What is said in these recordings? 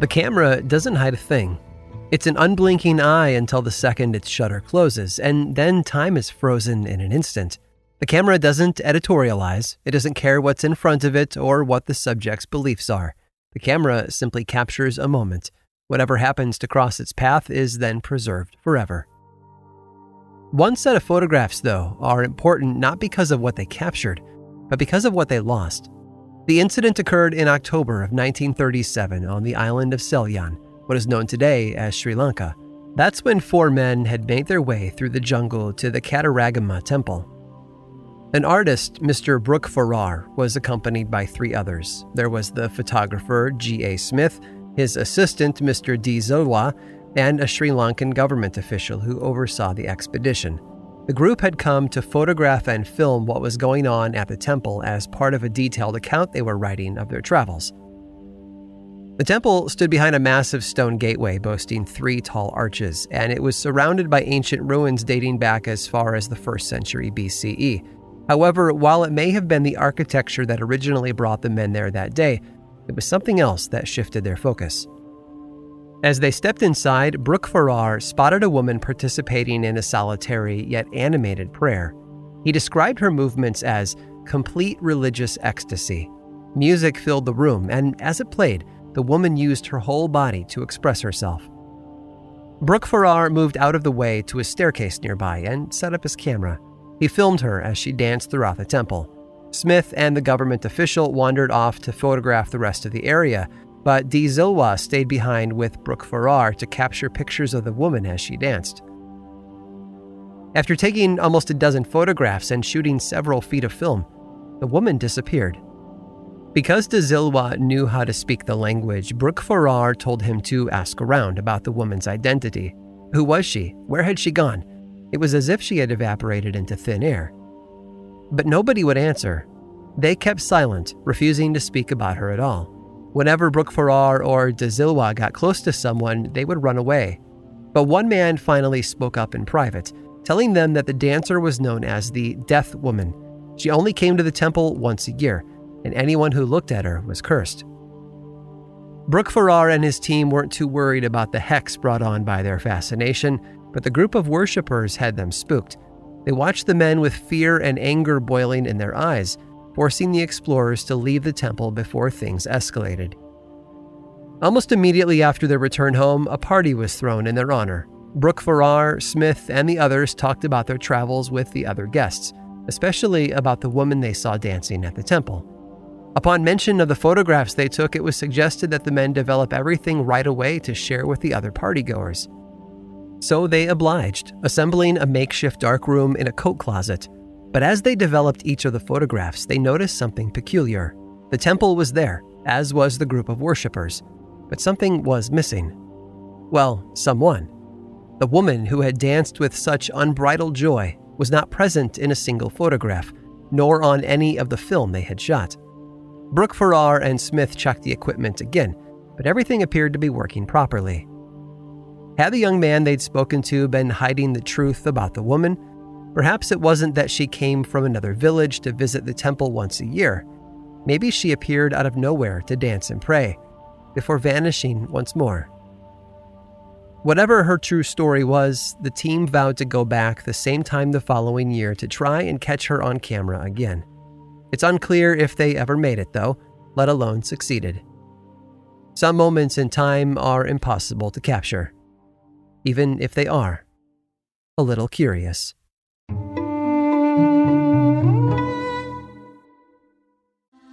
The camera doesn't hide a thing. It's an unblinking eye until the second its shutter closes, and then time is frozen in an instant. The camera doesn't editorialize, it doesn't care what's in front of it or what the subject's beliefs are. The camera simply captures a moment. Whatever happens to cross its path is then preserved forever. One set of photographs, though, are important not because of what they captured, but because of what they lost. The incident occurred in October of 1937 on the island of Ceylon, what is known today as Sri Lanka. That's when four men had made their way through the jungle to the Kataragama temple. An artist, Mr. Brook Farrar, was accompanied by three others. There was the photographer G.A. Smith, his assistant, Mr. D. Zilwa, and a Sri Lankan government official who oversaw the expedition. The group had come to photograph and film what was going on at the temple as part of a detailed account they were writing of their travels. The temple stood behind a massive stone gateway boasting three tall arches, and it was surrounded by ancient ruins dating back as far as the 1st century BCE. However, while it may have been the architecture that originally brought the men there that day, it was something else that shifted their focus. As they stepped inside, Brook Farrar spotted a woman participating in a solitary yet animated prayer. He described her movements as complete religious ecstasy. Music filled the room, and as it played, the woman used her whole body to express herself. Brook Farrar moved out of the way to a staircase nearby and set up his camera. He filmed her as she danced throughout the temple. Smith and the government official wandered off to photograph the rest of the area, but D. Zilwa stayed behind with Brook Farrar to capture pictures of the woman as she danced. After taking almost a dozen photographs and shooting several feet of film, the woman disappeared. Because De Zilwa knew how to speak the language, Brook Farrar told him to ask around about the woman's identity. Who was she? Where had she gone? It was as if she had evaporated into thin air. But nobody would answer. They kept silent, refusing to speak about her at all. Whenever Brook Farrar or De Zilwa got close to someone, they would run away. But one man finally spoke up in private, telling them that the dancer was known as the Death Woman. She only came to the temple once a year, and anyone who looked at her was cursed. Brook Farrar and his team weren't too worried about the hex brought on by their fascination, but the group of worshippers had them spooked. They watched the men with fear and anger boiling in their eyes forcing the explorers to leave the temple before things escalated. Almost immediately after their return home, a party was thrown in their honor. Brook Farrar, Smith, and the others talked about their travels with the other guests, especially about the woman they saw dancing at the temple. Upon mention of the photographs they took, it was suggested that the men develop everything right away to share with the other partygoers. So they obliged, assembling a makeshift darkroom in a coat closet but as they developed each of the photographs, they noticed something peculiar. The temple was there, as was the group of worshippers, but something was missing. Well, someone. The woman who had danced with such unbridled joy was not present in a single photograph, nor on any of the film they had shot. Brook Farrar and Smith checked the equipment again, but everything appeared to be working properly. Had the young man they'd spoken to been hiding the truth about the woman, Perhaps it wasn't that she came from another village to visit the temple once a year. Maybe she appeared out of nowhere to dance and pray, before vanishing once more. Whatever her true story was, the team vowed to go back the same time the following year to try and catch her on camera again. It's unclear if they ever made it, though, let alone succeeded. Some moments in time are impossible to capture, even if they are a little curious.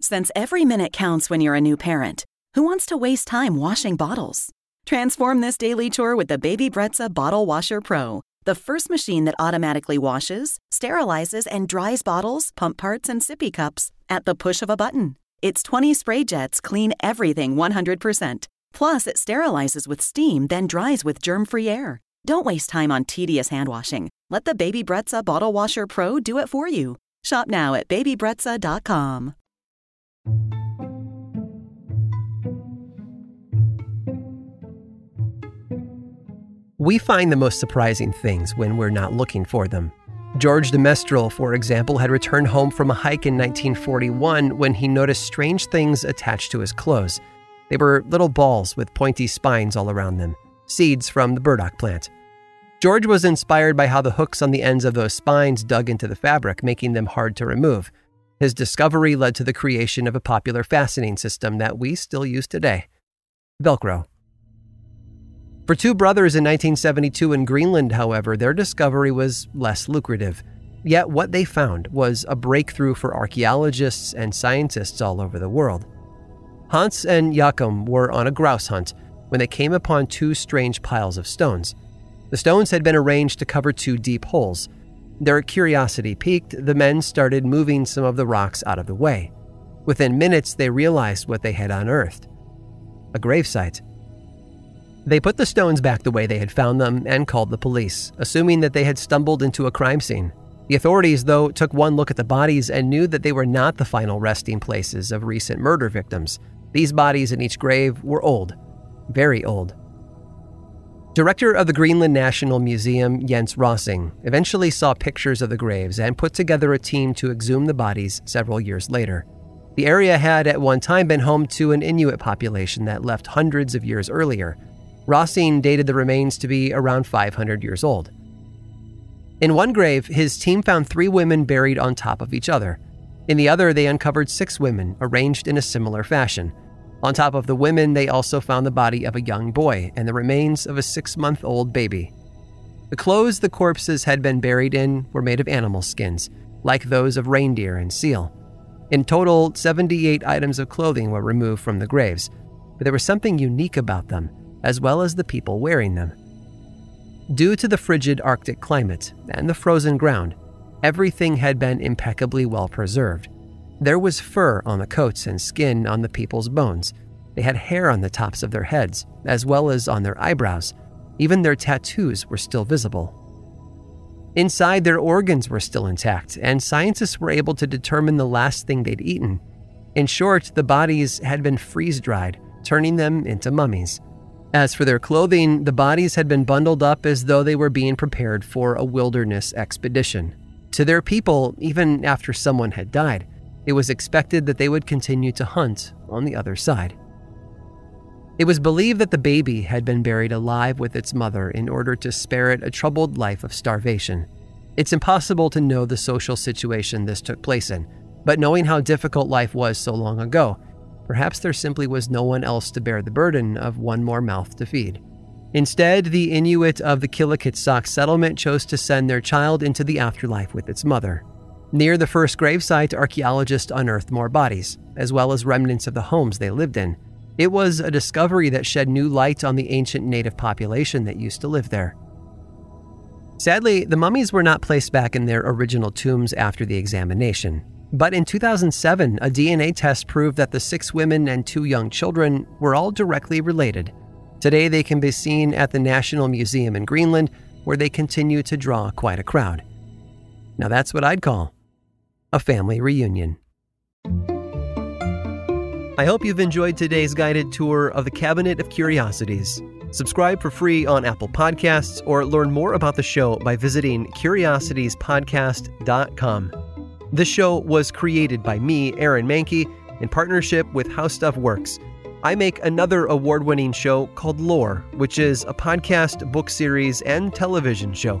Since every minute counts when you're a new parent, who wants to waste time washing bottles? Transform this daily chore with the Baby Brezza Bottle Washer Pro, the first machine that automatically washes, sterilizes, and dries bottles, pump parts, and sippy cups at the push of a button. Its 20 spray jets clean everything 100%. Plus, it sterilizes with steam, then dries with germ free air. Don't waste time on tedious hand washing. Let the Baby Brezza Bottle Washer Pro do it for you. Shop now at babybrezza.com. We find the most surprising things when we're not looking for them. George de Mestral, for example, had returned home from a hike in 1941 when he noticed strange things attached to his clothes. They were little balls with pointy spines all around them, seeds from the burdock plant. George was inspired by how the hooks on the ends of those spines dug into the fabric, making them hard to remove. His discovery led to the creation of a popular fastening system that we still use today Velcro. For two brothers in 1972 in Greenland, however, their discovery was less lucrative. Yet what they found was a breakthrough for archaeologists and scientists all over the world. Hans and Joachim were on a grouse hunt when they came upon two strange piles of stones. The stones had been arranged to cover two deep holes. Their curiosity piqued, the men started moving some of the rocks out of the way. Within minutes, they realized what they had unearthed a gravesite. They put the stones back the way they had found them and called the police, assuming that they had stumbled into a crime scene. The authorities, though, took one look at the bodies and knew that they were not the final resting places of recent murder victims. These bodies in each grave were old, very old. Director of the Greenland National Museum, Jens Rosing, eventually saw pictures of the graves and put together a team to exhume the bodies several years later. The area had at one time been home to an Inuit population that left hundreds of years earlier. Rosing dated the remains to be around 500 years old. In one grave, his team found three women buried on top of each other. In the other, they uncovered six women arranged in a similar fashion. On top of the women, they also found the body of a young boy and the remains of a six month old baby. The clothes the corpses had been buried in were made of animal skins, like those of reindeer and seal. In total, 78 items of clothing were removed from the graves, but there was something unique about them, as well as the people wearing them. Due to the frigid Arctic climate and the frozen ground, everything had been impeccably well preserved. There was fur on the coats and skin on the people's bones. They had hair on the tops of their heads, as well as on their eyebrows. Even their tattoos were still visible. Inside, their organs were still intact, and scientists were able to determine the last thing they'd eaten. In short, the bodies had been freeze dried, turning them into mummies. As for their clothing, the bodies had been bundled up as though they were being prepared for a wilderness expedition. To their people, even after someone had died, it was expected that they would continue to hunt on the other side. It was believed that the baby had been buried alive with its mother in order to spare it a troubled life of starvation. It's impossible to know the social situation this took place in, but knowing how difficult life was so long ago, perhaps there simply was no one else to bear the burden of one more mouth to feed. Instead, the Inuit of the Qilakitsoq settlement chose to send their child into the afterlife with its mother. Near the first gravesite, archaeologists unearthed more bodies, as well as remnants of the homes they lived in. It was a discovery that shed new light on the ancient native population that used to live there. Sadly, the mummies were not placed back in their original tombs after the examination. But in 2007, a DNA test proved that the six women and two young children were all directly related. Today, they can be seen at the National Museum in Greenland, where they continue to draw quite a crowd. Now, that's what I'd call a family reunion. I hope you've enjoyed today's guided tour of the Cabinet of Curiosities. Subscribe for free on Apple Podcasts or learn more about the show by visiting curiositiespodcast.com. This show was created by me, Aaron Mahnke, in partnership with How Stuff Works. I make another award winning show called Lore, which is a podcast, book series, and television show.